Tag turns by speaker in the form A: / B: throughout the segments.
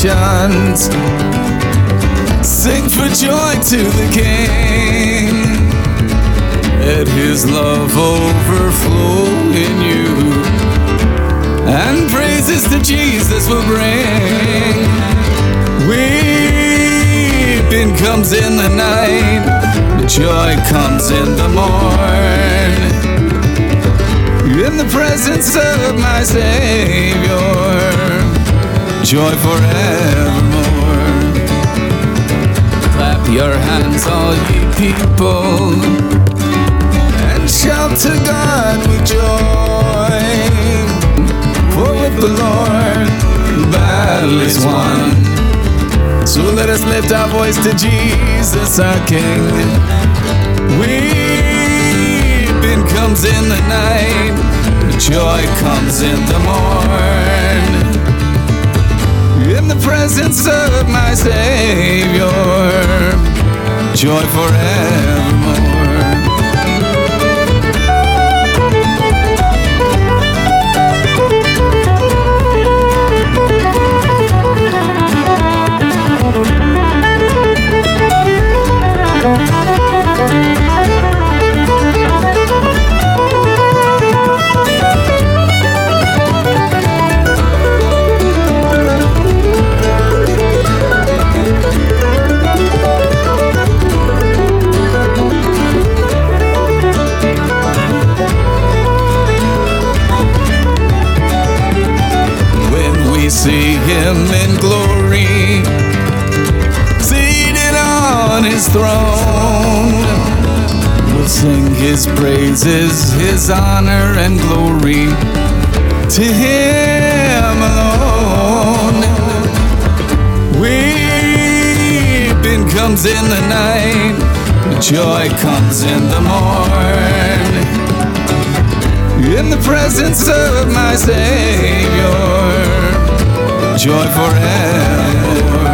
A: nations. Sing for joy to the King. Let his love overflow in you. And praises to Jesus will bring. Weeping comes in the night, joy comes in the morn. In the presence of my Savior, joy forevermore. Clap your hands, all ye people, and shout to God with joy. For with the Lord, battle is won. So let us lift our voice to Jesus, our King. Weeping comes in the night, joy comes in the morn. In the presence of my Savior, joy forevermore. Him in glory, seated on his throne. We'll sing his praises, his honor and glory to him alone. Weeping comes in the night, joy comes in the morn in the presence of my Savior, joy forever.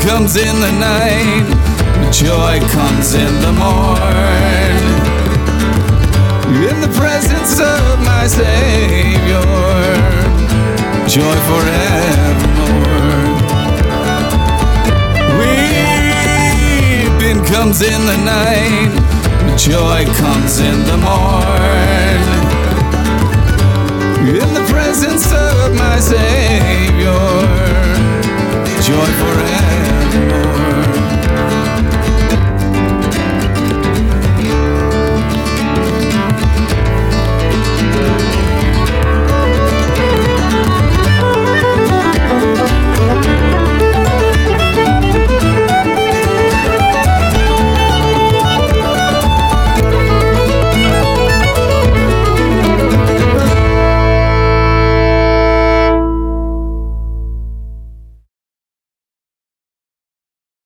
A: Comes in the night, joy comes in the morn. My Savior, joy forevermore. Weeping comes in the night, joy comes in the morn. In the